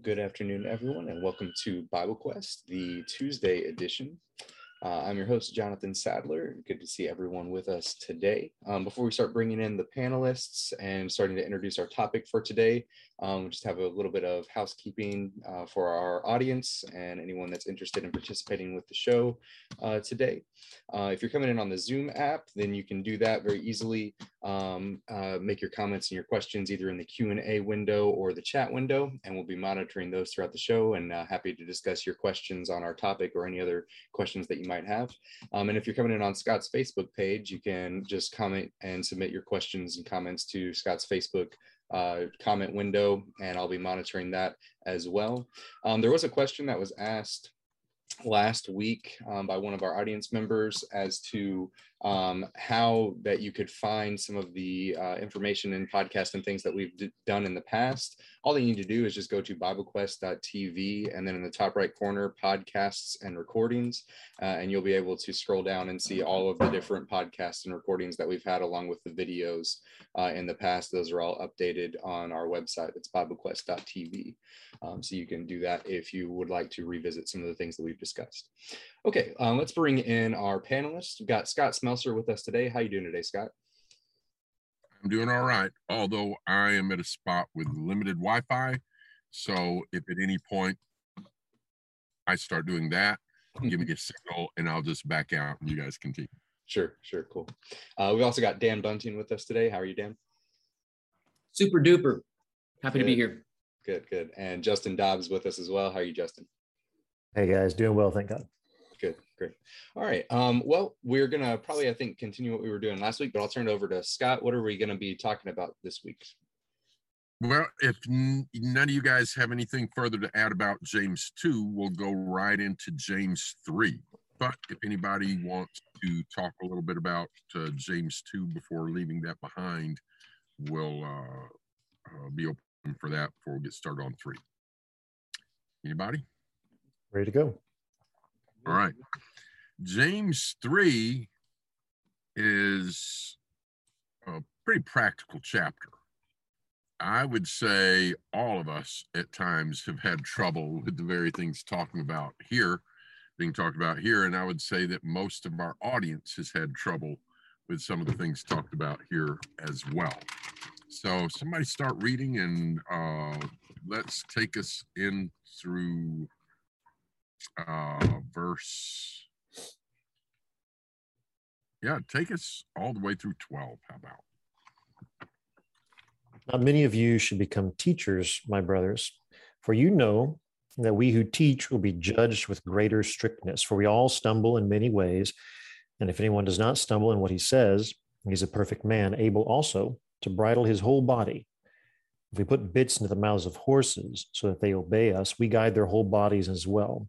Good afternoon, everyone, and welcome to Bible Quest, the Tuesday edition. Uh, I'm your host, Jonathan Sadler. Good to see everyone with us today. Um, before we start bringing in the panelists and starting to introduce our topic for today, um, we just have a little bit of housekeeping uh, for our audience and anyone that's interested in participating with the show uh, today. Uh, if you're coming in on the Zoom app, then you can do that very easily. Um, uh, make your comments and your questions either in the Q&A window or the chat window, and we'll be monitoring those throughout the show and uh, happy to discuss your questions on our topic or any other questions that you might have. Um, and if you're coming in on Scott's Facebook page, you can just comment and submit your questions and comments to Scott's Facebook uh, comment window, and I'll be monitoring that as well. Um, there was a question that was asked last week um, by one of our audience members as to um, how that you could find some of the uh, information and podcast and things that we've d- done in the past. All you need to do is just go to BibleQuest.tv and then in the top right corner, podcasts and recordings, uh, and you'll be able to scroll down and see all of the different podcasts and recordings that we've had along with the videos uh, in the past. Those are all updated on our website. It's BibleQuest.tv. Um, so you can do that if you would like to revisit some of the things that we've discussed. Okay, um, let's bring in our panelists. We've got Scott Smelser with us today. How you doing today, Scott? I'm doing all right, although I am at a spot with limited Wi-Fi. So if at any point I start doing that, give me a signal and I'll just back out and you guys continue. Sure, sure, cool. Uh, we've also got Dan Bunting with us today. How are you, Dan? Super duper. Happy good. to be here. Good, good. And Justin Dobbs with us as well. How are you, Justin? Hey guys, doing well, thank God. Good, great. All right. Um, well, we're gonna probably, I think, continue what we were doing last week, but I'll turn it over to Scott. What are we gonna be talking about this week? Well, if n- none of you guys have anything further to add about James 2, we'll go right into James 3. But if anybody wants to talk a little bit about uh, James 2 before leaving that behind, we'll uh, uh, be open for that before we get started on 3. Anybody? Ready to go. All right. James 3 is a pretty practical chapter. I would say all of us at times have had trouble with the very things talking about here, being talked about here. And I would say that most of our audience has had trouble with some of the things talked about here as well. So somebody start reading and uh, let's take us in through uh, verse. Yeah, take us all the way through 12. How about? Not many of you should become teachers, my brothers, for you know that we who teach will be judged with greater strictness, for we all stumble in many ways. And if anyone does not stumble in what he says, he's a perfect man, able also to bridle his whole body. If we put bits into the mouths of horses so that they obey us, we guide their whole bodies as well.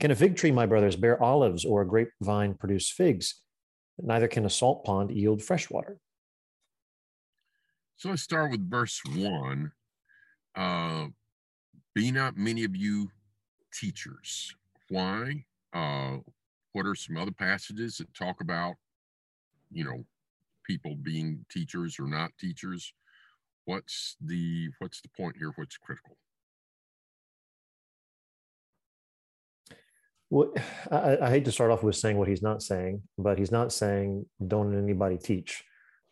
Can a fig tree, my brothers, bear olives or a grapevine produce figs? Neither can a salt pond yield fresh water. So let's start with verse one. Uh, be not many of you teachers. Why? Uh, what are some other passages that talk about, you know, people being teachers or not teachers? What's the what's the point here? What's critical? Well, I, I, hate to start off with saying what he's not saying, but he's not saying don't anybody teach.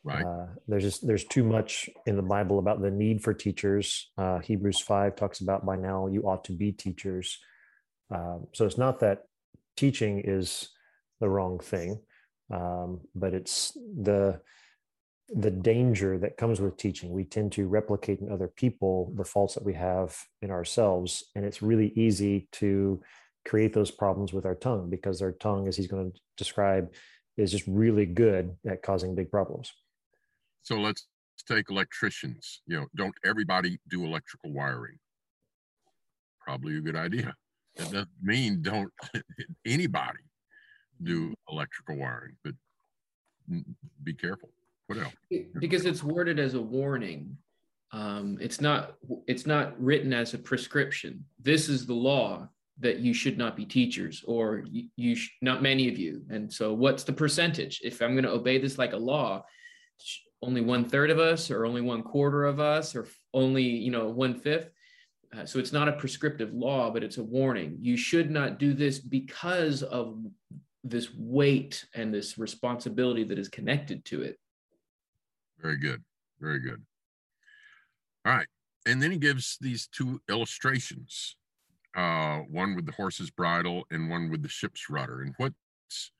Right. Uh, there's just there's too much in the Bible about the need for teachers. Uh, Hebrews five talks about by now you ought to be teachers. Um, so it's not that teaching is the wrong thing, um, but it's the the danger that comes with teaching. We tend to replicate in other people the faults that we have in ourselves, and it's really easy to create those problems with our tongue because our tongue, as he's going to describe, is just really good at causing big problems. So let's take electricians. You know, don't everybody do electrical wiring? Probably a good idea. That doesn't mean don't anybody do electrical wiring, but be careful. What else? Because it's worded as a warning. Um, it's not. It's not written as a prescription. This is the law that you should not be teachers, or you, you sh- not many of you. And so, what's the percentage? If I'm going to obey this like a law, only one third of us, or only one quarter of us, or only you know one fifth. Uh, so it's not a prescriptive law, but it's a warning. You should not do this because of this weight and this responsibility that is connected to it. Very good. Very good. All right. And then he gives these two illustrations uh, one with the horse's bridle and one with the ship's rudder. And what's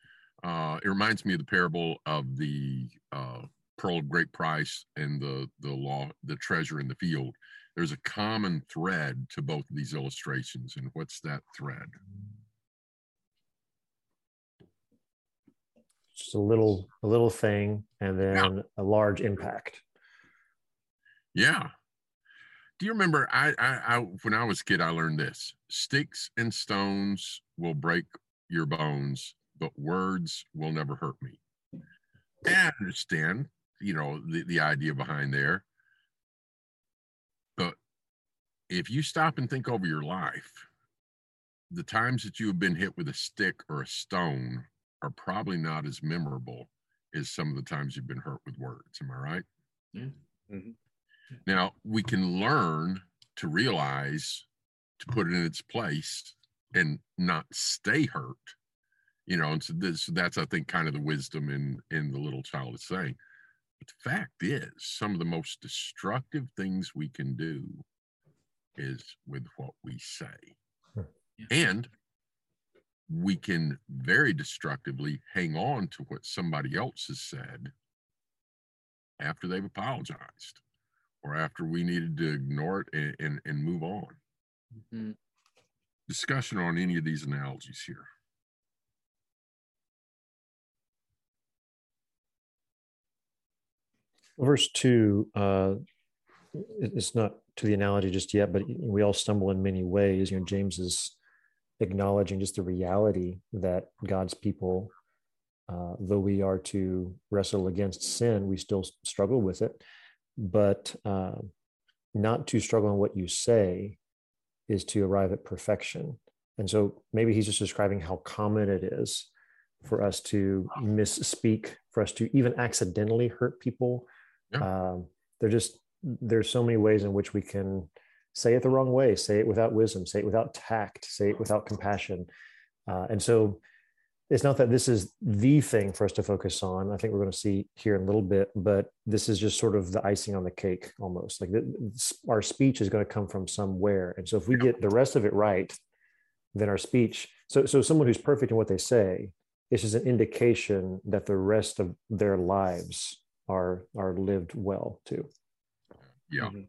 uh, it reminds me of the parable of the uh, pearl of great price and the the law the treasure in the field there's a common thread to both of these illustrations and what's that thread just a little a little thing and then yeah. a large impact yeah do you remember I, I i when i was a kid i learned this sticks and stones will break your bones but words will never hurt me and I understand you know the, the idea behind there but if you stop and think over your life the times that you have been hit with a stick or a stone are probably not as memorable as some of the times you've been hurt with words am i right yeah. Mm-hmm. Now we can learn to realize to put it in its place and not stay hurt you know and so this that's i think kind of the wisdom in in the little child is saying but the fact is, some of the most destructive things we can do is with what we say. Yeah. And we can very destructively hang on to what somebody else has said after they've apologized or after we needed to ignore it and, and, and move on. Mm-hmm. Discussion on any of these analogies here. Verse two, uh, it's not to the analogy just yet, but we all stumble in many ways. You know, James is acknowledging just the reality that God's people, uh, though we are to wrestle against sin, we still struggle with it. But uh, not to struggle in what you say is to arrive at perfection. And so maybe he's just describing how common it is for us to misspeak, for us to even accidentally hurt people yeah. Um, they're just there's so many ways in which we can say it the wrong way, say it without wisdom, say it without tact, say it without compassion. Uh, and so it's not that this is the thing for us to focus on. I think we're going to see here in a little bit, but this is just sort of the icing on the cake almost. Like the, our speech is going to come from somewhere. And so if we get the rest of it right, then our speech. So, so someone who's perfect in what they say, this is an indication that the rest of their lives are are lived well too. Yeah. Mm-hmm.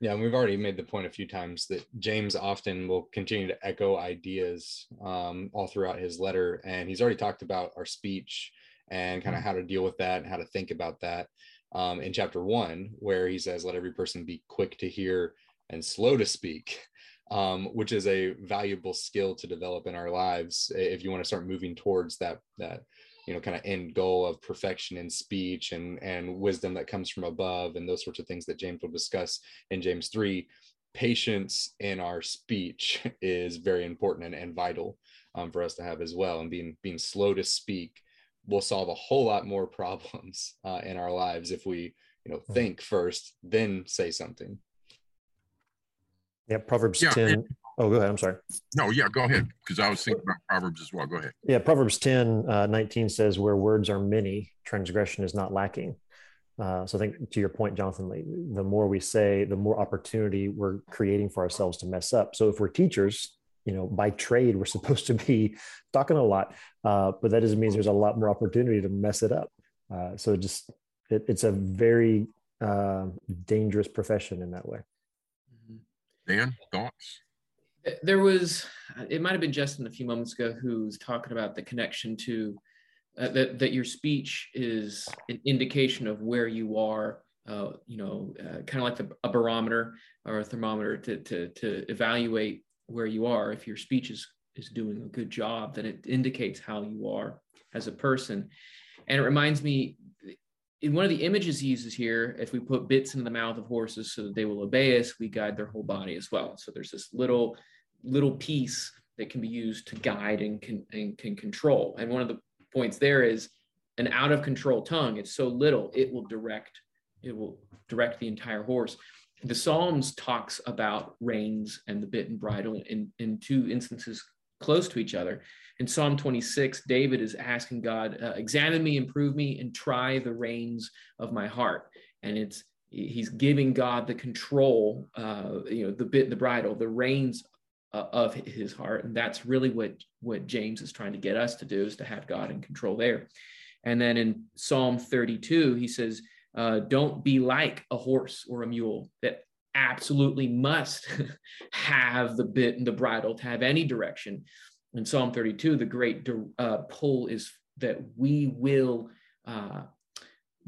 Yeah, and we've already made the point a few times that James often will continue to echo ideas um, all throughout his letter, and he's already talked about our speech and kind of mm-hmm. how to deal with that and how to think about that um, in chapter one, where he says, "Let every person be quick to hear and slow to speak." Um, which is a valuable skill to develop in our lives if you want to start moving towards that that you know kind of end goal of perfection in speech and and wisdom that comes from above and those sorts of things that james will discuss in james 3 patience in our speech is very important and, and vital um, for us to have as well. And being being slow to speak will solve a whole lot more problems uh, in our lives if we you know hmm. think first then say something. Yeah proverbs yeah, 10 Oh, go ahead. I'm sorry. No, yeah, go ahead. Because I was thinking about Proverbs as well. Go ahead. Yeah, Proverbs 10, uh, 19 says, Where words are many, transgression is not lacking. Uh, so I think to your point, Jonathan, the more we say, the more opportunity we're creating for ourselves to mess up. So if we're teachers, you know, by trade, we're supposed to be talking a lot, uh, but that doesn't mean there's a lot more opportunity to mess it up. Uh, so just it, it's a very uh, dangerous profession in that way. Mm-hmm. Dan, thoughts? There was, it might have been Justin a few moments ago who was talking about the connection to uh, that that your speech is an indication of where you are. Uh, you know, uh, kind of like the, a barometer or a thermometer to, to to evaluate where you are. If your speech is is doing a good job, then it indicates how you are as a person. And it reminds me in one of the images he uses here, if we put bits into the mouth of horses so that they will obey us, we guide their whole body as well. So there's this little little piece that can be used to guide and can and can control. And one of the points there is an out of control tongue. It's so little, it will direct, it will direct the entire horse. The Psalms talks about reins and the bit and bridle in, in two instances close to each other. In Psalm 26, David is asking God, uh, examine me, improve me, and try the reins of my heart. And it's he's giving God the control, uh, you know, the bit, the bridle, the reins uh, of his heart. And that's really what what james is trying to get us to do is to have god in control there. And then in psalm 32 he says uh, don't be like a horse or a mule that absolutely must have the bit and the bridle to have any direction. In psalm 32 the great uh, pull is that we will uh,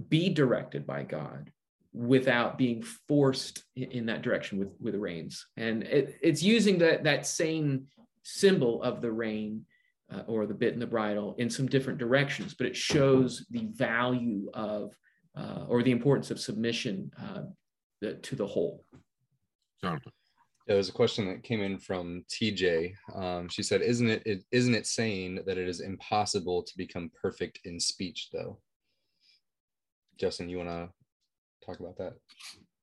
be directed by god without being forced in that direction with with the reins and it, it's using that that same symbol of the rein uh, or the bit and the bridle in some different directions but it shows the value of uh, or the importance of submission uh, the, to the whole Jonathan. There was a question that came in from TJ. Um, she said, "Isn't it, it isn't it saying that it is impossible to become perfect in speech, though?" Justin, you want to talk about that.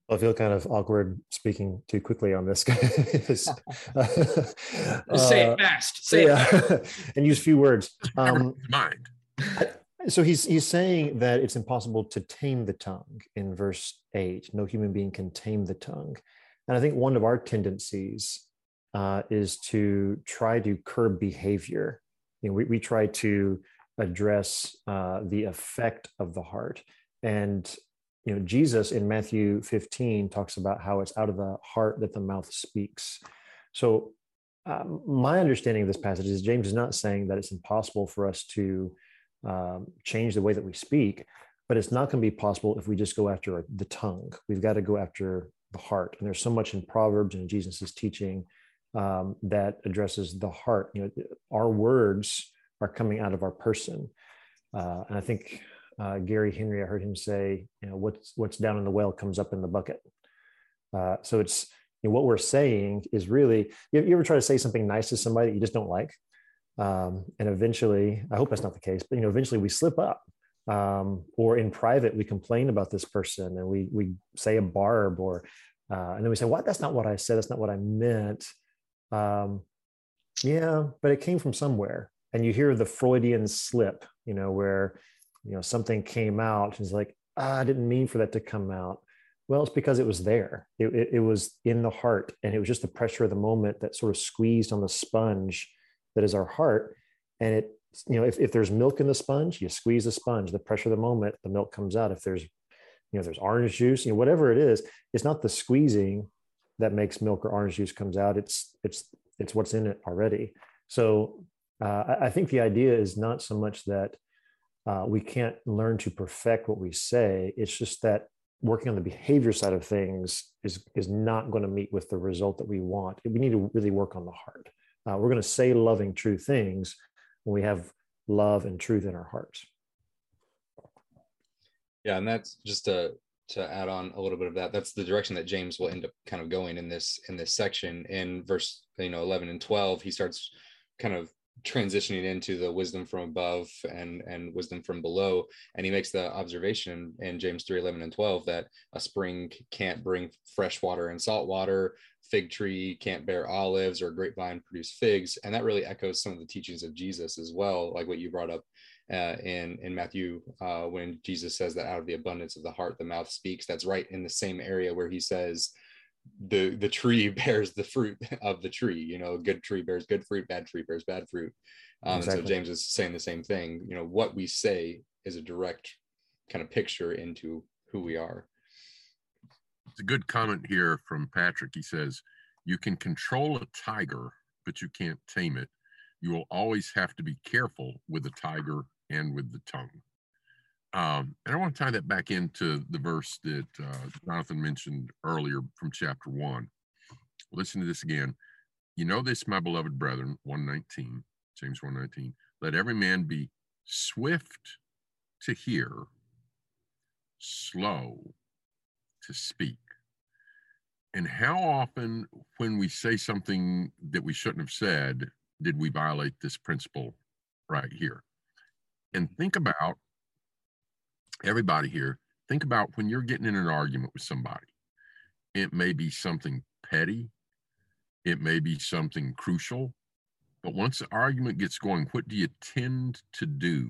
I feel kind of awkward speaking too quickly on this. uh, say it fast. Say yeah. it and use few words. Um, mind. so he's he's saying that it's impossible to tame the tongue in verse eight. No human being can tame the tongue, and I think one of our tendencies uh, is to try to curb behavior. You know, we we try to address uh, the effect of the heart, and you know jesus in matthew 15 talks about how it's out of the heart that the mouth speaks. So um, my understanding of this passage is james is not saying that it's impossible for us to um, change the way that we speak but it's not going to be possible if we just go after the tongue. We've got to go after the heart. And there's so much in proverbs and jesus' teaching um, that addresses the heart. You know our words are coming out of our person. Uh, and i think uh, Gary Henry, I heard him say, you know, what's what's down in the well comes up in the bucket. Uh, so it's you know, what we're saying is really. You, you, ever try to say something nice to somebody that you just don't like, um, and eventually, I hope that's not the case, but you know, eventually we slip up, um, or in private we complain about this person and we we say a barb, or uh, and then we say, "What? That's not what I said. That's not what I meant." Um, yeah, but it came from somewhere, and you hear the Freudian slip, you know, where you know something came out and it's like ah, i didn't mean for that to come out. Well it's because it was there. It, it, it, was in the heart and it was just the pressure of the moment that sort of squeezed on the sponge that is our heart. And it you know if, if there's milk in the sponge you squeeze the sponge the pressure of the moment the milk comes out. If there's you know there's orange juice you know whatever it is it's not the squeezing that makes milk or orange juice comes out. It's it's it's what's in it already. So uh, I, I think the idea is not so much that uh, we can't learn to perfect what we say. It's just that working on the behavior side of things is is not going to meet with the result that we want. We need to really work on the heart. Uh, we're going to say loving, true things when we have love and truth in our hearts. Yeah, and that's just to to add on a little bit of that. That's the direction that James will end up kind of going in this in this section. In verse you know eleven and twelve, he starts kind of transitioning into the wisdom from above and and wisdom from below. And he makes the observation in james 3 11 and 12 that a spring can't bring fresh water and salt water. Fig tree can't bear olives or grapevine produce figs. And that really echoes some of the teachings of jesus as well like what you brought up uh, in in matthew uh, when jesus says that out of the abundance of the heart the mouth speaks. That's right in the same area where he says the the tree bears the fruit of the tree you know good tree bears good fruit bad tree bears bad fruit. Um, exactly. so james is saying the same thing you know what we say is a direct kind of picture into who we are. It's a good comment here from patrick. He says you can control a tiger but you can't tame it. You will always have to be careful with the tiger and with the tongue um, and I want to tie that back into the verse that uh, Jonathan mentioned earlier from chapter one. Listen to this again. You know this, my beloved brethren, 119, James 119. Let every man be swift to hear, slow to speak. And how often, when we say something that we shouldn't have said, did we violate this principle right here? And think about everybody here, think about when you're getting in an argument with somebody. It may be something petty, it may be something crucial, but once the argument gets going, what do you tend to do?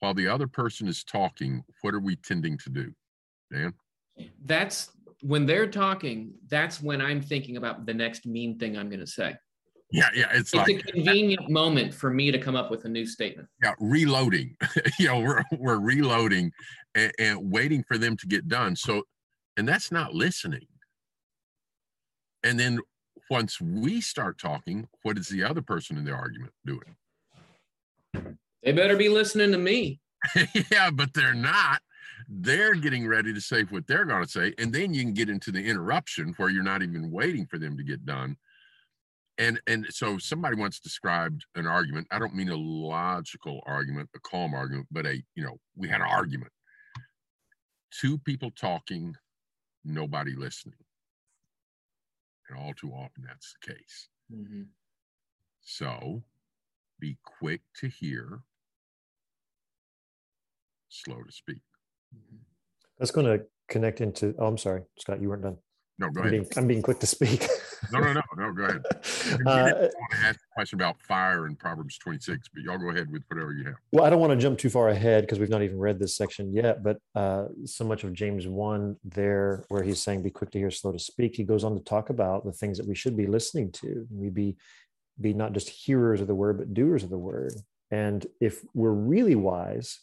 While the other person is talking, what are we tending to do? Dan? That's when they're talking, that's when I'm thinking about the next mean thing I'm going to say. Yeah, yeah. It's, it's like, a convenient moment for me to come up with a new statement. Yeah, reloading. you know, we're we're reloading and, and waiting for them to get done. So, and that's not listening. And then once we start talking, what is the other person in the argument doing? They better be listening to me. yeah, but they're not. They're getting ready to say what they're going to say. And then you can get into the interruption where you're not even waiting for them to get done and and so somebody once described an argument i don't mean a logical argument a calm argument but a you know we had an argument two people talking nobody listening and all too often that's the case mm-hmm. so be quick to hear slow to speak mm-hmm. that's going to connect into oh i'm sorry scott you weren't done no, go I'm ahead. Being, I'm being quick to speak. no, no, no, no. Go ahead. Uh, I want to ask a question about fire in Proverbs 26, but y'all go ahead with whatever you have. Well, I don't want to jump too far ahead because we've not even read this section yet. But uh, so much of James one there, where he's saying, "Be quick to hear, slow to speak," he goes on to talk about the things that we should be listening to. We be be not just hearers of the word, but doers of the word. And if we're really wise,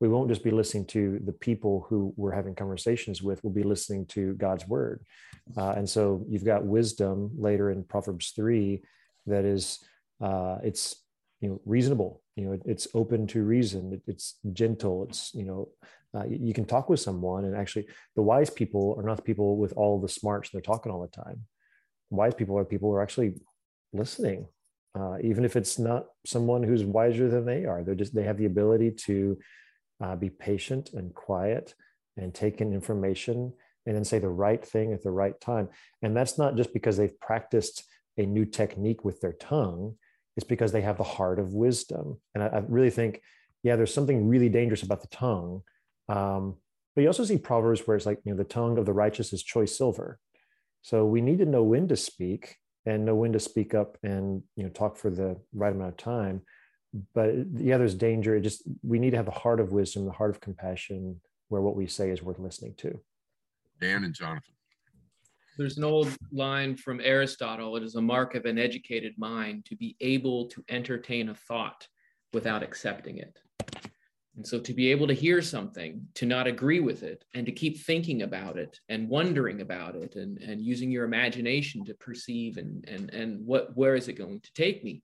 we won't just be listening to the people who we're having conversations with we'll be listening to god's word. Uh, and so you've got wisdom later in proverbs 3 that is uh, it's you know reasonable. You know it, it's open to reason. It, it's gentle. It's you know uh, you, can talk with someone and actually the wise people are not the people with all the smarts they're talking all the time. Wise people are people who are actually listening uh, even if it's not someone who's wiser than they are. They're just they have the ability to uh, be patient and quiet and take in information and then say the right thing at the right time. And that's not just because they've practiced a new technique with their tongue, it's because they have the heart of wisdom. And I, I really think, yeah, there's something really dangerous about the tongue. Um, but you also see proverbs where it's like, you know, the tongue of the righteous is choice silver. So we need to know when to speak and know when to speak up and you know talk for the right amount of time but yeah, there's danger. It just we need to have the heart of wisdom, the heart of compassion, where what we say is worth listening to. Dan and Jonathan. There's an old line from Aristotle it is a mark of an educated mind to be able to entertain a thought without accepting it. And so to be able to hear something, to not agree with it, and to keep thinking about it and wondering about it and, and using your imagination to perceive and, and, and what where is it going to take me?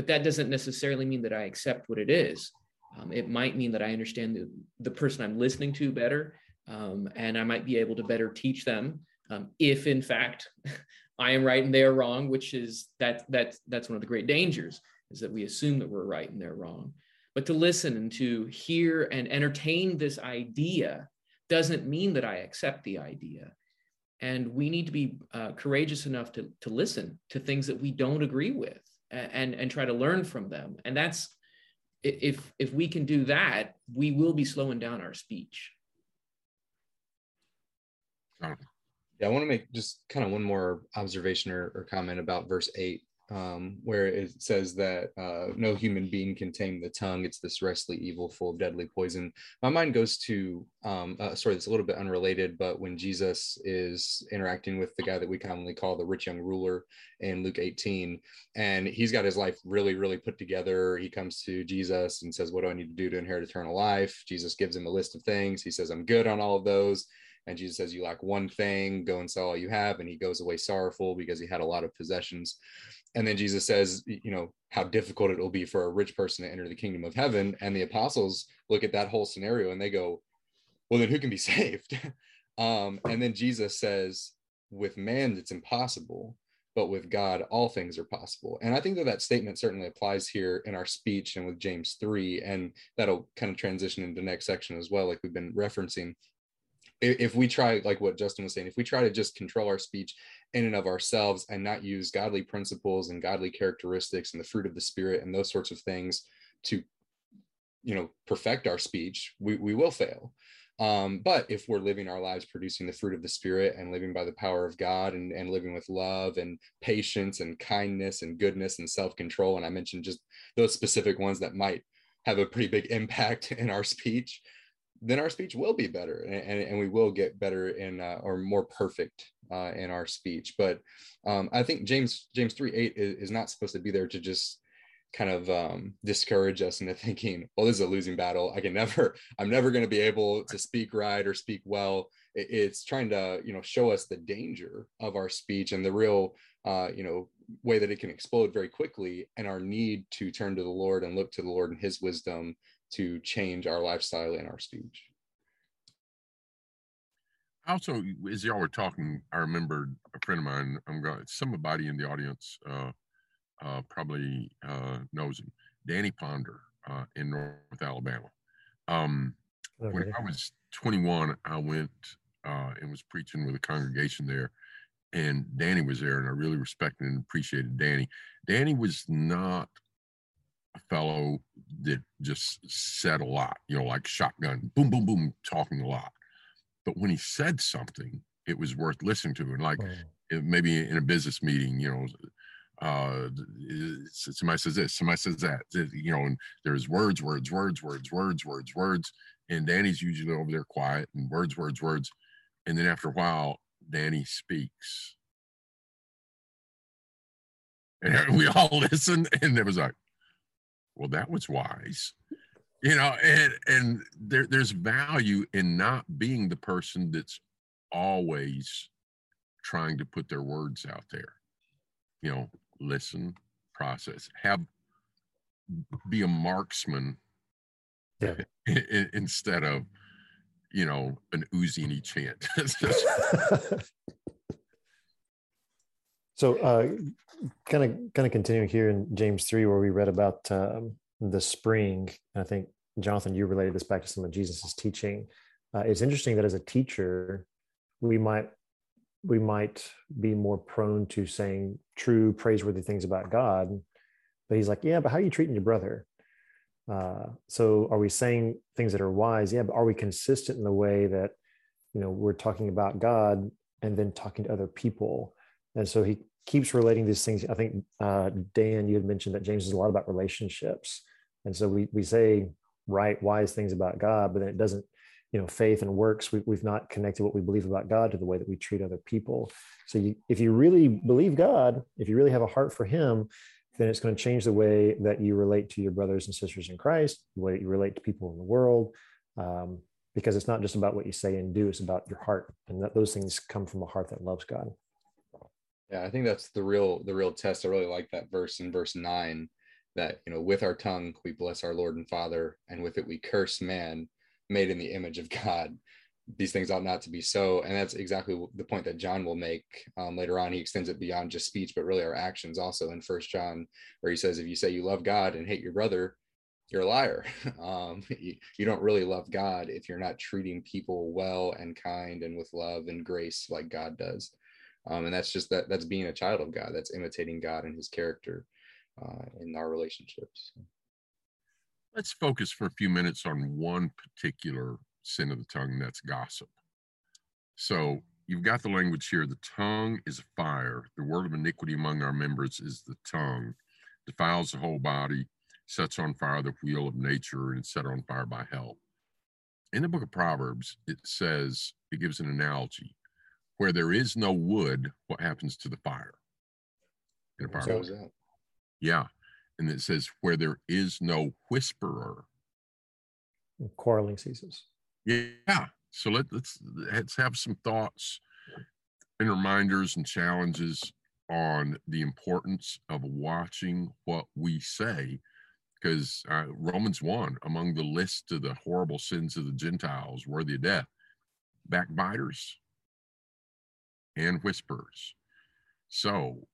But that doesn't necessarily mean that I accept what it is. Um, it might mean that I understand the, the person I'm listening to better, um, and I might be able to better teach them um, if, in fact, I am right and they are wrong. Which is that that that's one of the great dangers is that we assume that we're right and they're wrong. But to listen and to hear and entertain this idea doesn't mean that I accept the idea. And we need to be uh, courageous enough to, to listen to things that we don't agree with and and try to learn from them. And that's if if we can do that we will be slowing down our speech. Yeah i want to make just kind of one more observation or, or comment about verse 8 um, where it says that uh, no human being can tame the tongue. It's this restless evil full of deadly poison. My mind goes to, um, uh, sorry, it's a little bit unrelated, but when Jesus is interacting with the guy that we commonly call the rich young ruler in Luke 18, and he's got his life really, really put together. He comes to Jesus and says, What do I need to do to inherit eternal life? Jesus gives him a list of things. He says, I'm good on all of those. And Jesus says, You lack one thing, go and sell all you have. And he goes away sorrowful because he had a lot of possessions. And then jesus says you know how difficult it will be for a rich person to enter the kingdom of heaven. And the apostles look at that whole scenario and they go well then who can be saved? Um, and then jesus says with man it's impossible but with god all things are possible. And i think that that statement certainly applies here in our speech and with james 3 and that'll kind of transition into the next section as well like we've been referencing if we try like what justin was saying if we try to just control our speech in and of ourselves and not use godly principles and godly characteristics and the fruit of the spirit and those sorts of things to you know perfect our speech we, we will fail. Um, but if we're living our lives producing the fruit of the spirit and living by the power of god and, and living with love and patience and kindness and goodness and self-control and i mentioned just those specific ones that might have a pretty big impact in our speech then our speech will be better and, and, and we will get better in uh, or more perfect uh, in our speech. But um, I think James James three eight is, is, not supposed to be there to just kind of um, discourage us into thinking, well, this is a losing battle. I can never, I'm never going to be able to speak right or speak well. It, it's trying to, you know, show us the danger of our speech and the real, uh, you know, way that it can explode very quickly and our need to turn to the Lord and look to the Lord and his wisdom to change our lifestyle and our speech also, as y'all were talking, I remembered a friend of mine. I'm going. Somebody in the audience uh, uh, probably uh, knows him. Danny Ponder uh, in North Alabama. Um, okay. When I was 21, I went uh, and was preaching with a congregation there, and Danny was there, and I really respected and appreciated Danny. Danny was not a fellow that just said a lot, you know, like shotgun, boom, boom, boom, talking a lot but when he said something, it was worth listening to. And like oh. maybe in a business meeting, you know, uh, somebody says this, somebody says that, you know, and there's words, words, words, words, words, words, words. And Danny's usually over there quiet and words, words, words. And then after a while, Danny speaks. And we all listen, and it was like, well, that was wise you know and and there, there's value in not being the person that's always trying to put their words out there you know listen process have be a marksman yeah. instead of you know an Uzi and each hand so kind of kind of continuing here in james 3 where we read about um, the spring, and I think Jonathan, you related this back to some of Jesus's teaching. Uh, it's interesting that as a teacher, we might we might be more prone to saying true praiseworthy things about God, but he's like, yeah, but how are you treating your brother? Uh, so are we saying things that are wise? Yeah, but are we consistent in the way that you know we're talking about God and then talking to other people? And so he keeps relating these things. I think uh, Dan, you had mentioned that James is a lot about relationships, and so we we say right wise things about God, but then it doesn't, you know, faith and works. We, we've not connected what we believe about God to the way that we treat other people. So you, if you really believe God, if you really have a heart for Him, then it's going to change the way that you relate to your brothers and sisters in Christ, the way you relate to people in the world. Um, because it's not just about what you say and do; it's about your heart, and that those things come from a heart that loves God. Yeah, I think that's the real the real test. I really like that verse in verse nine that you know with our tongue we bless our lord and father and with it we curse man made in the image of god. These things ought not to be so and that's exactly the point that john will make um, later on. He extends it beyond just speech but really our actions also in first john where he says if you say you love god and hate your brother you're a liar. Um, you, you don't really love god if you're not treating people well and kind and with love and grace like god does um, and that's just that that's being a child of god that's imitating god and his character uh, in our relationships. Let's focus for a few minutes on one particular sin of the tongue that's gossip. So, you've got the language here. The tongue is a fire. The word of iniquity among our members is the tongue, defiles the whole body, sets on fire the wheel of nature, and set on fire by hell. In the book of Proverbs, it says, it gives an analogy where there is no wood, what happens to the fire? In a Proverbs. Yeah. And it says, where there is no whisperer, quarreling ceases. Yeah. So let, let's let's have some thoughts and reminders and challenges on the importance of watching what we say because uh, Romans 1, among the list of the horrible sins of the Gentiles worthy of death, backbiters and whispers. So,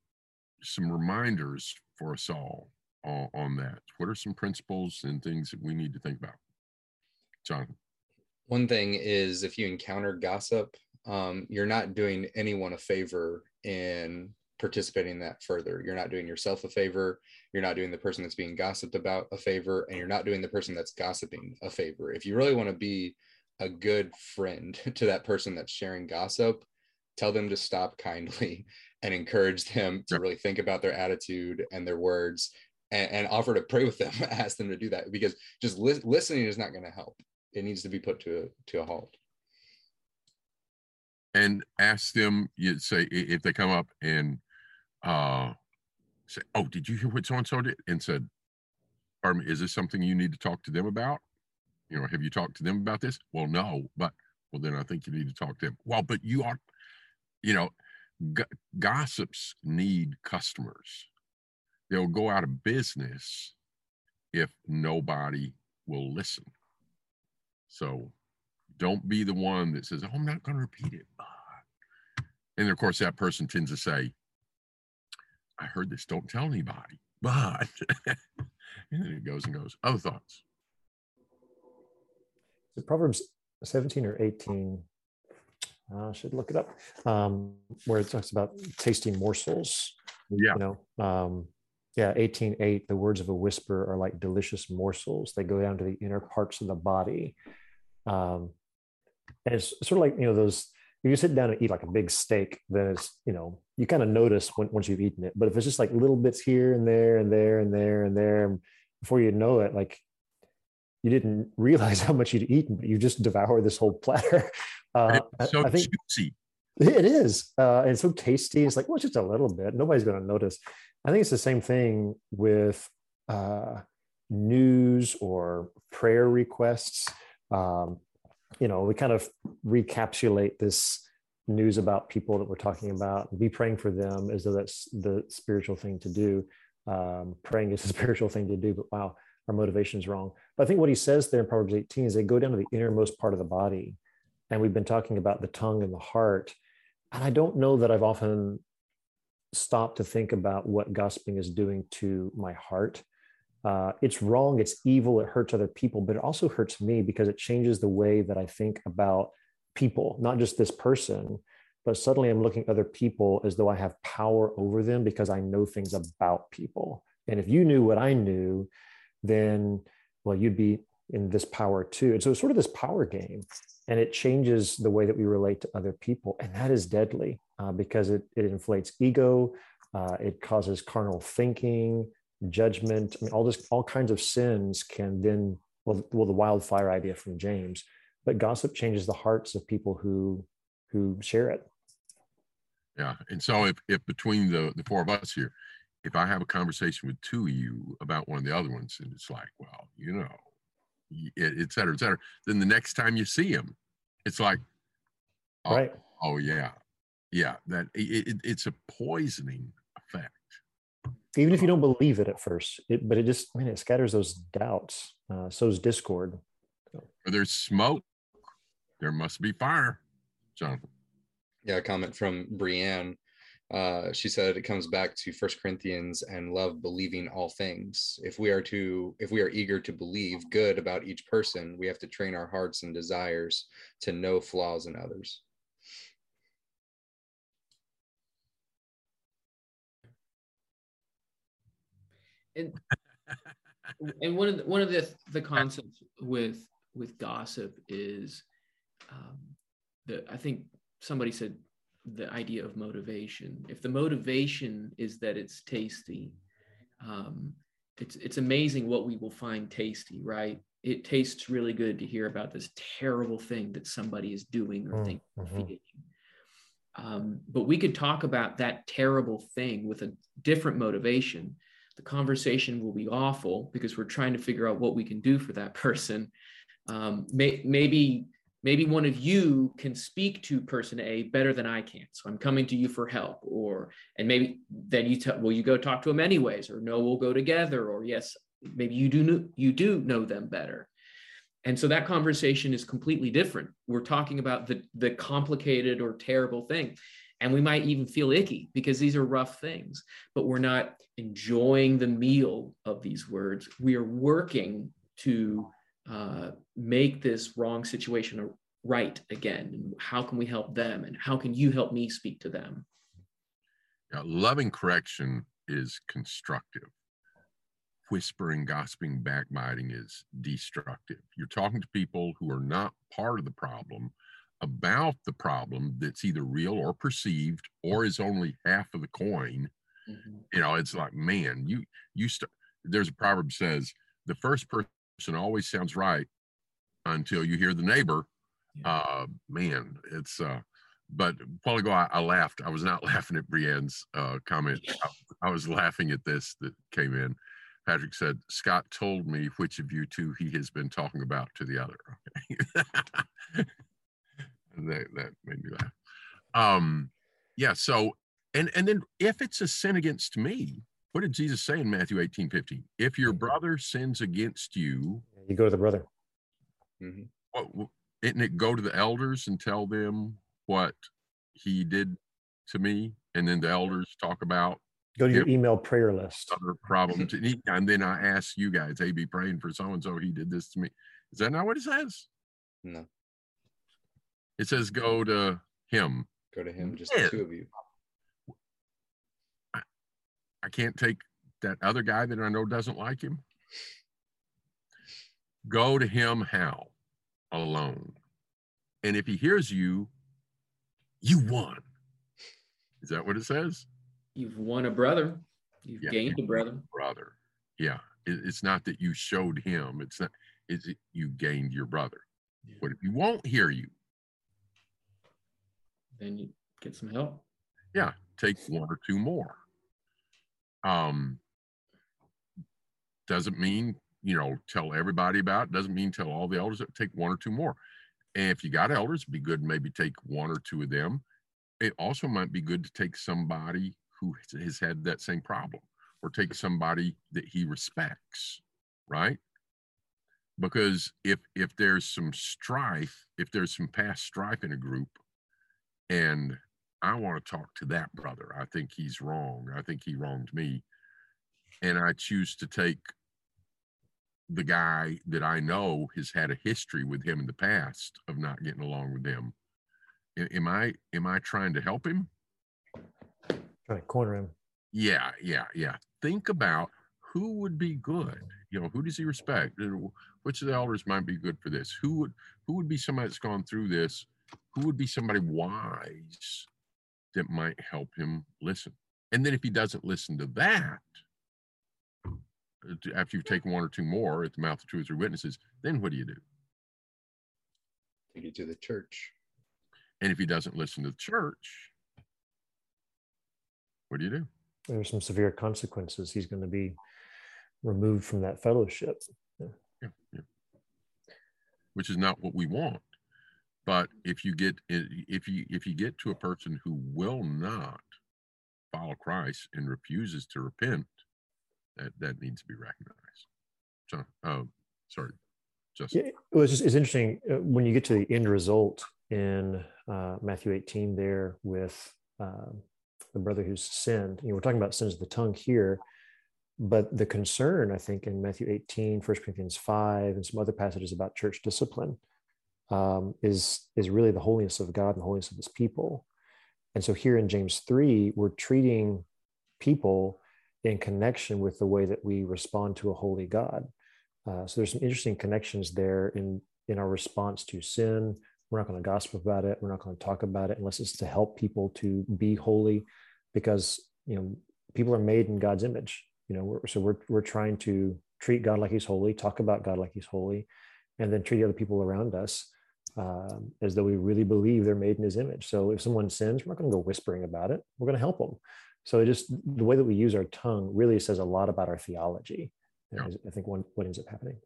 some reminders for us all on, that. What are some principles and things that we need to think about? John. One thing is if you encounter gossip, um, you're not doing anyone a favor in participating in that further. You're not doing yourself a favor. You're not doing the person that's being gossiped about a favor, and you're not doing the person that's gossiping a favor. If you really want to be a good friend to that person that's sharing gossip, tell them to stop kindly and encourage them to really think about their attitude and their words and, and offer to pray with them, ask them to do that because just li- listening is not going to help it needs to be put to a, to a halt. And ask them, you say if they come up and uh, say, "Oh, did you hear what so and so did?" and said, "Pardon me, is this something you need to talk to them about? You know, have you talked to them about this?" Well, no, but well, then I think you need to talk to them. Well, but you are, you know, g- gossips need customers. They'll go out of business if nobody will listen. So don't be the one that says, oh, I'm not going to repeat it. And of course, that person tends to say, I heard this, don't tell anybody. But, and then it goes and goes. Other thoughts? So Proverbs 17 or 18, I should look it up, um, where it talks about tasting morsels. Yeah. You know, um, yeah, 18.8, the words of a whisper are like delicious morsels. They go down to the inner parts of the body. Um, and it's sort of like, you know, those, if you sit down and eat like a big steak, then it's, you know, you kind of notice when, once you've eaten it. But if it's just like little bits here and there and there and there and there, before you know it, like you didn't realize how much you'd eaten, but you just devoured this whole platter. Uh, so I think juicy. It is. Uh, and it's so tasty. It's like, well, it's just a little bit. Nobody's going to notice. I think it's the same thing with uh, news or prayer requests um, you know, we kind of recapitulate this news about people that we're talking about, be praying for them as though that's the spiritual thing to do. Um, praying is a spiritual thing to do, but wow, our motivation is wrong. But I think what he says there in Proverbs 18 is they go down to the innermost part of the body. And we've been talking about the tongue and the heart. And I don't know that I've often stopped to think about what gossiping is doing to my heart uh, it's wrong, it's evil, it hurts other people, but it also hurts me because it changes the way that I think about people, not just this person, but suddenly I'm looking at other people as though I have power over them because I know things about people. And if you knew what I knew, then, well, you'd be in this power too. And so it's sort of this power game, and it changes the way that we relate to other people. And that is deadly uh, because it, it inflates ego, uh, it causes carnal thinking, judgment. I mean, all this, all kinds of sins can then, well, well, the wildfire idea from James, but gossip changes the hearts of people who who share it. Yeah, and so if if between the the four of us here, if I have a conversation with two of you about one of the other ones, and it's like, well, you know, et cetera, et cetera, then the next time you see him, it's like, oh, right? Oh yeah, yeah. That it, it, it's a poisoning effect even if you don't believe it at first it, but it just I mean it scatters those doubts uh, sows discord Where there's smoke there must be fire jonathan yeah a comment from brienne uh, she said it comes back to first corinthians and love believing all things. If we are to if we are eager to believe good about each person we have to train our hearts and desires to know flaws in others. And and one of the, one of the the concepts with with gossip is um, that I think somebody said the idea of motivation. If the motivation is that it's tasty, um, it's it's amazing what we will find tasty, right? It tastes really good to hear about this terrible thing that somebody is doing or thinking. Mm-hmm. Um, but we could talk about that terrible thing with a different motivation. The conversation will be awful because we're trying to figure out what we can do for that person. Um, may, maybe maybe one of you can speak to person A better than I can. So I'm coming to you for help, or and maybe then you tell, well, you go talk to them anyways, or no, we'll go together, or yes, maybe you do know, you do know them better. And so that conversation is completely different. We're talking about the the complicated or terrible thing. And we might even feel icky because these are rough things, but we're not enjoying the meal of these words. We are working to uh, make this wrong situation right again? And how can we help them? And how can you help me speak to them? Yeah, loving correction is constructive. Whispering, gossiping, backbiting is destructive. You're talking to people who are not part of the problem about the problem that's either real or perceived or is only half of the coin. Mm-hmm. You know, it's like, man, you you start. There's a proverb says the first person always sounds right until you hear the neighbor. Yeah. Uh, man, it's uh, but while ago I, I, laughed. I was not laughing at Brienne's uh, comment. I, I, was laughing at this that came in. Patrick said, Scott told me which of you two he has been talking about to the other. Okay. that, that made me laugh. Um, yeah, so and and then if it's a sin against me, what did Jesus say in Matthew 18, 15? If your brother sins against you, you go to the brother. Mm-hmm. What, didn't it go to the elders and tell them what he did to me? And then the elders talk about go to your email prayer list. Other problems. and then I ask you guys, hey, be praying for so and so. He did this to me. Is that not what it says? No. It says go to him. Go to him, just yeah. the two of you. I can't take that other guy that I know doesn't like him. Go to him how? Alone. And if he hears you, you won. Is that what it says? You've won a brother. You've yeah, gained a brother. Brother. Yeah. It, it's not that you showed him. It's not. It's it, you gained your brother. Yeah. But if he won't hear you, then you get some help. Yeah. Take one or two more um, doesn't mean you know tell everybody about it. Doesn't mean tell all the elders take one or two more. And if you got elders be good maybe take one or two of them. It also might be good to take somebody who has had that same problem or take somebody that he respects right? Because if if there's some strife if there's some past strife in a group and I want to talk to that brother. I think he's wrong. I think he wronged me. And I choose to take the guy that I know has had a history with him in the past of not getting along with him. Am I am I trying to help him? Trying to corner him. Yeah, yeah, yeah. Think about who would be good. You know, who does he respect? Which of the elders might be good for this? Who would who would be somebody that's gone through this? Who would be somebody wise that might help him listen. And then if he doesn't listen to that, uh, after you've taken one or two more at the mouth of two or three witnesses, then what do you do? Take you to the church. And if he doesn't listen to the church, what do you do? There are some severe consequences. He's going to be removed from that fellowship. Yeah. Yeah, yeah. Which is not what we want. But if you get if you if you get to a person who will not follow Christ and refuses to repent, that that needs to be recognized. So, oh, sorry, just yeah, it was just it's interesting uh, when you get to the end result in uh, Matthew 18 there with uh, the brother who's sinned. You know, we're talking about sins of the tongue here, but the concern I think in Matthew 18, 1 Corinthians 5, and some other passages about church discipline um, is is really the holiness of God and the holiness of His people. And so here in James three, we're treating people in connection with the way that we respond to a holy God. Uh, so there's some interesting connections there in in our response to sin, we're not going to gossip about it we're not going to talk about it unless it's to help people to be holy because you know people are made in god's image you know we're, so we're, we're trying to treat god like he's holy talk about god like he's holy and then treat the other people around us um, as though we really believe they're made in his image so if someone sins we're not going to go whispering about it we're going to help them so it just the way that we use our tongue really says a lot about our theology yeah. i think one, what ends up happening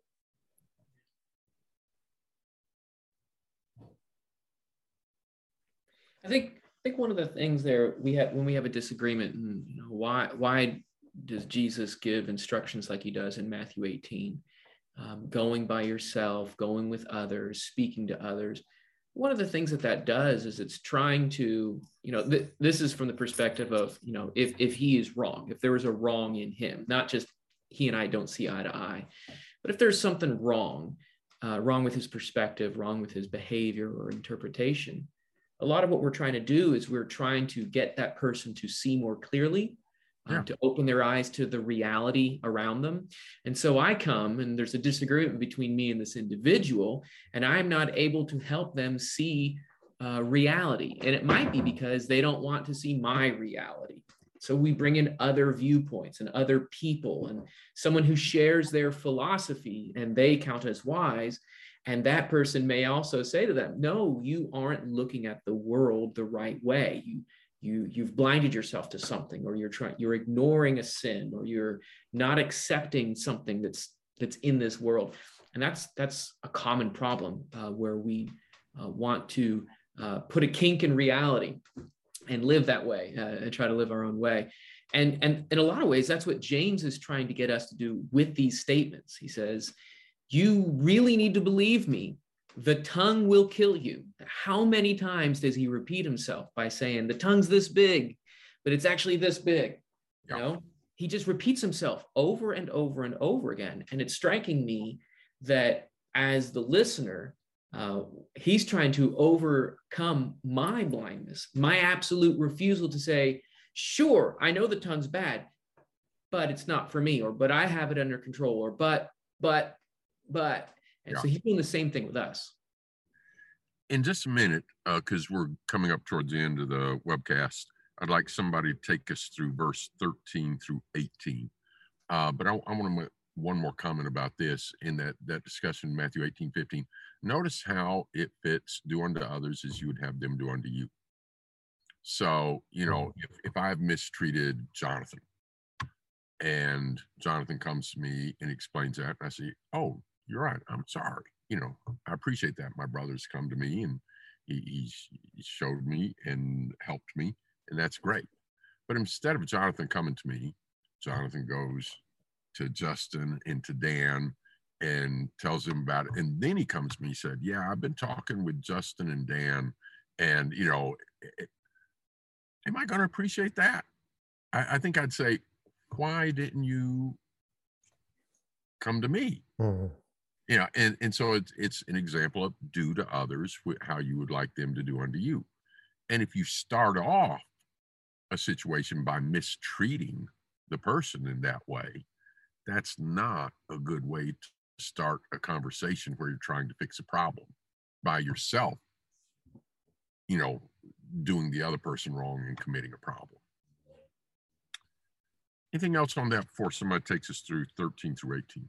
I think I think one of the things there we have when we have a disagreement, and you know, why why does Jesus give instructions like he does in Matthew 18? Um, going by yourself, going with others, speaking to others. One of the things that that does is it's trying to, you know, th- this is from the perspective of, you know, if if he is wrong, if there was a wrong in him, not just he and I don't see eye to eye, but if there's something wrong, uh, wrong with his perspective, wrong with his behavior or interpretation, a lot of what we're trying to do is we're trying to get that person to see more clearly um, yeah. to open their eyes to the reality around them and so i come and there's a disagreement between me and this individual and i'm not able to help them see uh, reality and it might be because they don't want to see my reality so we bring in other viewpoints and other people and someone who shares their philosophy and they count as wise and that person may also say to them, no, you aren't looking at the world the right way. You, you, you've blinded yourself to something, or you're trying, you're ignoring a sin, or you're not accepting something that's, that's in this world. And that's, that's a common problem uh, where we uh, want to uh, put a kink in reality and live that way uh, and try to live our own way. And, and in a lot of ways, that's what James is trying to get us to do with these statements. He says, you really need to believe me. The tongue will kill you. How many times does he repeat himself by saying, the tongue's this big, but it's actually this big? You know, he just repeats himself over and over and over again. And it's striking me that as the listener, uh, he's trying to overcome my blindness, my absolute refusal to say, sure, I know the tongue's bad, but it's not for me, or but I have it under control, or but, but but and yeah. so he's doing the same thing with us. In just a minute, because uh, we're coming up towards the end of the webcast, I'd like somebody to take us through verse 13 through 18. Uh, but I, I want to make one more comment about this in that that discussion, Matthew 18, 15. Notice how it fits do unto others as you would have them do unto you. So, you know, if, if I've mistreated Jonathan and Jonathan comes to me and explains that, and I say, Oh, you're right. I'm sorry. You know, I appreciate that. My brother's come to me and he, he showed me and helped me, and that's great. But instead of Jonathan coming to me, Jonathan goes to Justin and to Dan and tells him about it. And then he comes to me, he said, Yeah, I've been talking with Justin and Dan, and you know, it, am I going to appreciate that? I, I, think I'd say, Why didn't you come to me? Mm-hmm you know and and so it's it's an example of do to others how you would like them to do unto you. And if you start off a situation by mistreating the person in that way that's not a good way to start a conversation where you're trying to fix a problem by yourself you know doing the other person wrong and committing a problem. Anything else on that before somebody takes us through 13 through 18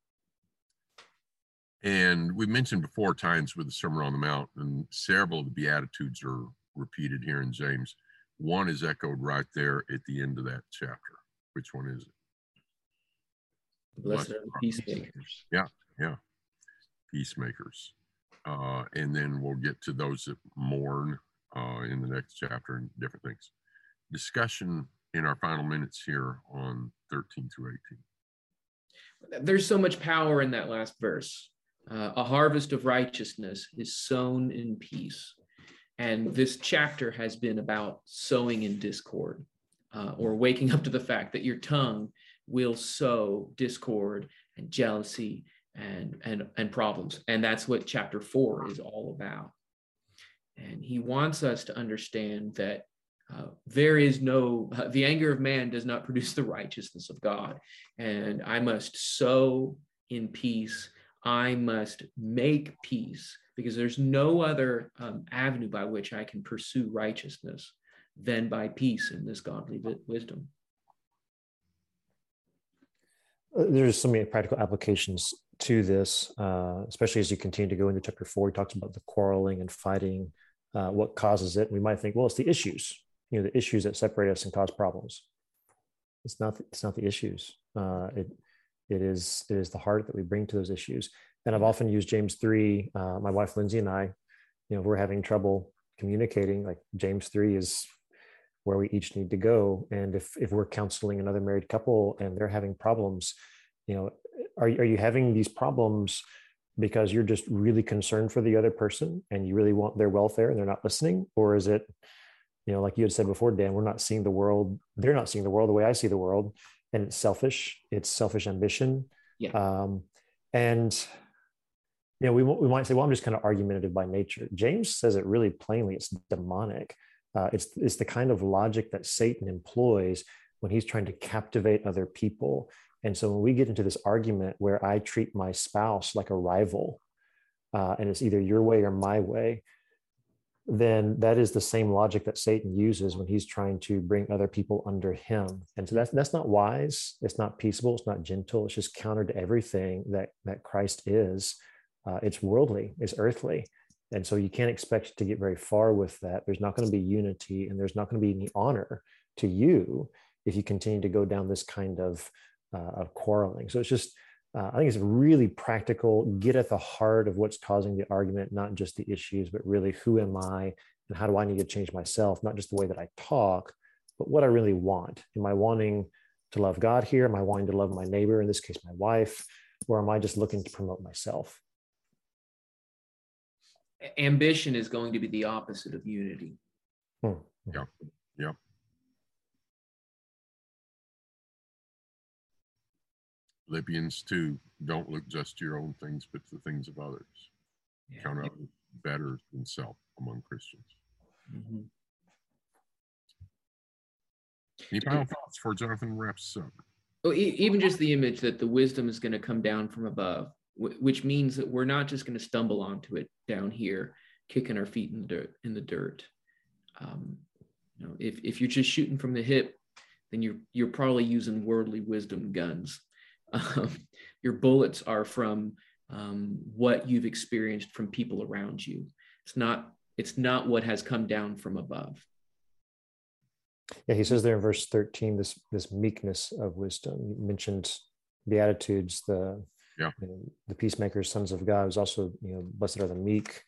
And we mentioned before times with the Sermon on the Mount, and several of the Beatitudes are repeated here in James. One is echoed right there at the end of that chapter. Which one is it? Blessed are the peacemakers. Yeah, yeah. Peacemakers. Uh, and then we'll get to those that mourn uh, in the next chapter and different things. Discussion in our final minutes here on 13 through 18. There's so much power in that last verse. Uh, a harvest of righteousness is sown in peace. And this chapter has been about sowing in discord uh, or waking up to the fact that your tongue will sow discord and jealousy and, and, and problems. And that's what chapter four is all about. And he wants us to understand that uh, there is no, uh, the anger of man does not produce the righteousness of God. And I must sow in peace. I must make peace because there's no other um, avenue by which I can pursue righteousness than by peace in this godly wisdom. Uh, there's so many practical applications to this, uh, especially as you continue to go into chapter four. He talks about the quarreling and fighting, uh, what causes it. We might think, well, it's the issues, you know, the issues that separate us and cause problems. It's not. It's not the issues. Uh, it it is it is the heart that we bring to those issues. And I've often used James three. Uh, my wife Lindsay and I, you know, we're having trouble communicating. Like James three is where we each need to go. And if if we're counseling another married couple and they're having problems, you know, are, are you having these problems because you're just really concerned for the other person and you really want their welfare and they're not listening or is it you know like you had said before dan we're not seeing the world they're not seeing the world the way i see the world and it's selfish. It's selfish ambition. Yeah. um, and you know we, we might say well i'm just kind of argumentative by nature. James says it really plainly. It's demonic. Uh, it's, it's the kind of logic that satan employs when he's trying to captivate other people. And so when we get into this argument where I treat my spouse like a rival, uh, and it's either your way or my way, then that is the same logic that Satan uses when he's trying to bring other people under him. And so that's that's not wise. It's not peaceable. It's not gentle. It's just counter to everything that that Christ is. Uh, it's worldly. It's earthly. And so you can't expect to get very far with that. There's not going to be unity, and there's not going to be any honor to you if you continue to go down this kind of uh, of quarreling. So it's just, uh, I think it's really practical, get at the heart of what's causing the argument, not just the issues, but really who am I and how do I need to change myself, not just the way that I talk, but what I really want. Am I wanting to love God here? Am I wanting to love my neighbor, in this case, my wife? Or am I just looking to promote myself? Ambition is going to be the opposite of unity. Hmm. Yeah. Yeah. Philippians 2, don't look just to your own things, but to the things of others. Yeah. Count out better than self among Christians. Mm-hmm. Any final thoughts before Jonathan wraps up? Well, even just the image that the wisdom is going to come down from above, which means that we're not just going to stumble onto it down here, kicking our feet in the dirt. In the dirt. Um, you know, if if you're just shooting from the hip, then you're you're probably using worldly wisdom guns um, your bullets are from um, what you've experienced from people around you. It's not it's not what has come down from above. Yeah, he says there in verse 13, this this meekness of wisdom. You mentioned Beatitudes, the yeah. You know, the peacemakers, sons of God, is also, you know, blessed are the meek.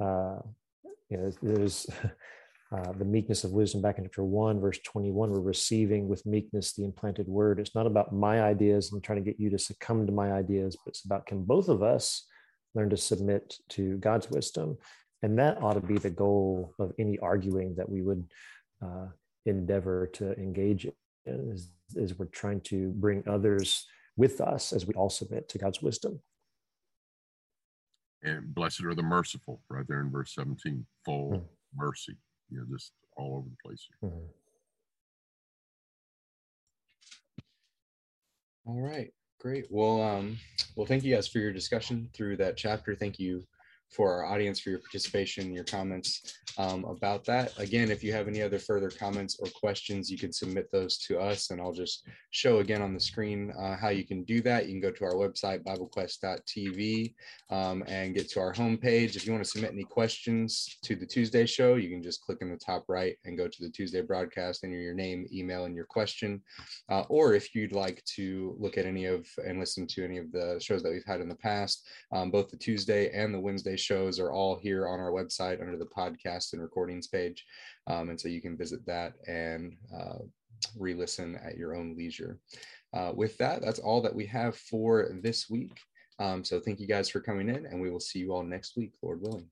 Uh, you know, there's uh, the meekness of wisdom back in chapter 1 verse 21 we're receiving with meekness the implanted word. It's not about my ideas and trying to get you to succumb to my ideas but it's about can both of us learn to submit to god's wisdom? And that ought to be the goal of any arguing that we would uh, endeavor to engage in is, is we're trying to bring others with us as we all submit to god's wisdom. And blessed are the merciful right there in verse 17 full mm. mercy you know, just all over the place. Mm-hmm. All right, great. Well, um, well, thank you guys for your discussion through that chapter. Thank you for our audience for your participation, your comments um, about that. Again, if you have any other further comments or questions, you can submit those to us and I'll just show again on the screen uh, how you can do that. You can go to our website, biblequest.tv um, and get to our homepage. If you want to submit any questions to the Tuesday show, you can just click in the top right and go to the Tuesday broadcast, and your name, email, and your question. Uh, or if you'd like to look at any of and listen to any of the shows that we've had in the past, um, both the Tuesday and the Wednesday shows are all here on our website under the podcast and recordings page. Um, and so you can visit that and uh, re listen at your own leisure. Uh, with that, that's all that we have for this week. Um, so thank you guys for coming in, and we will see you all next week, Lord willing.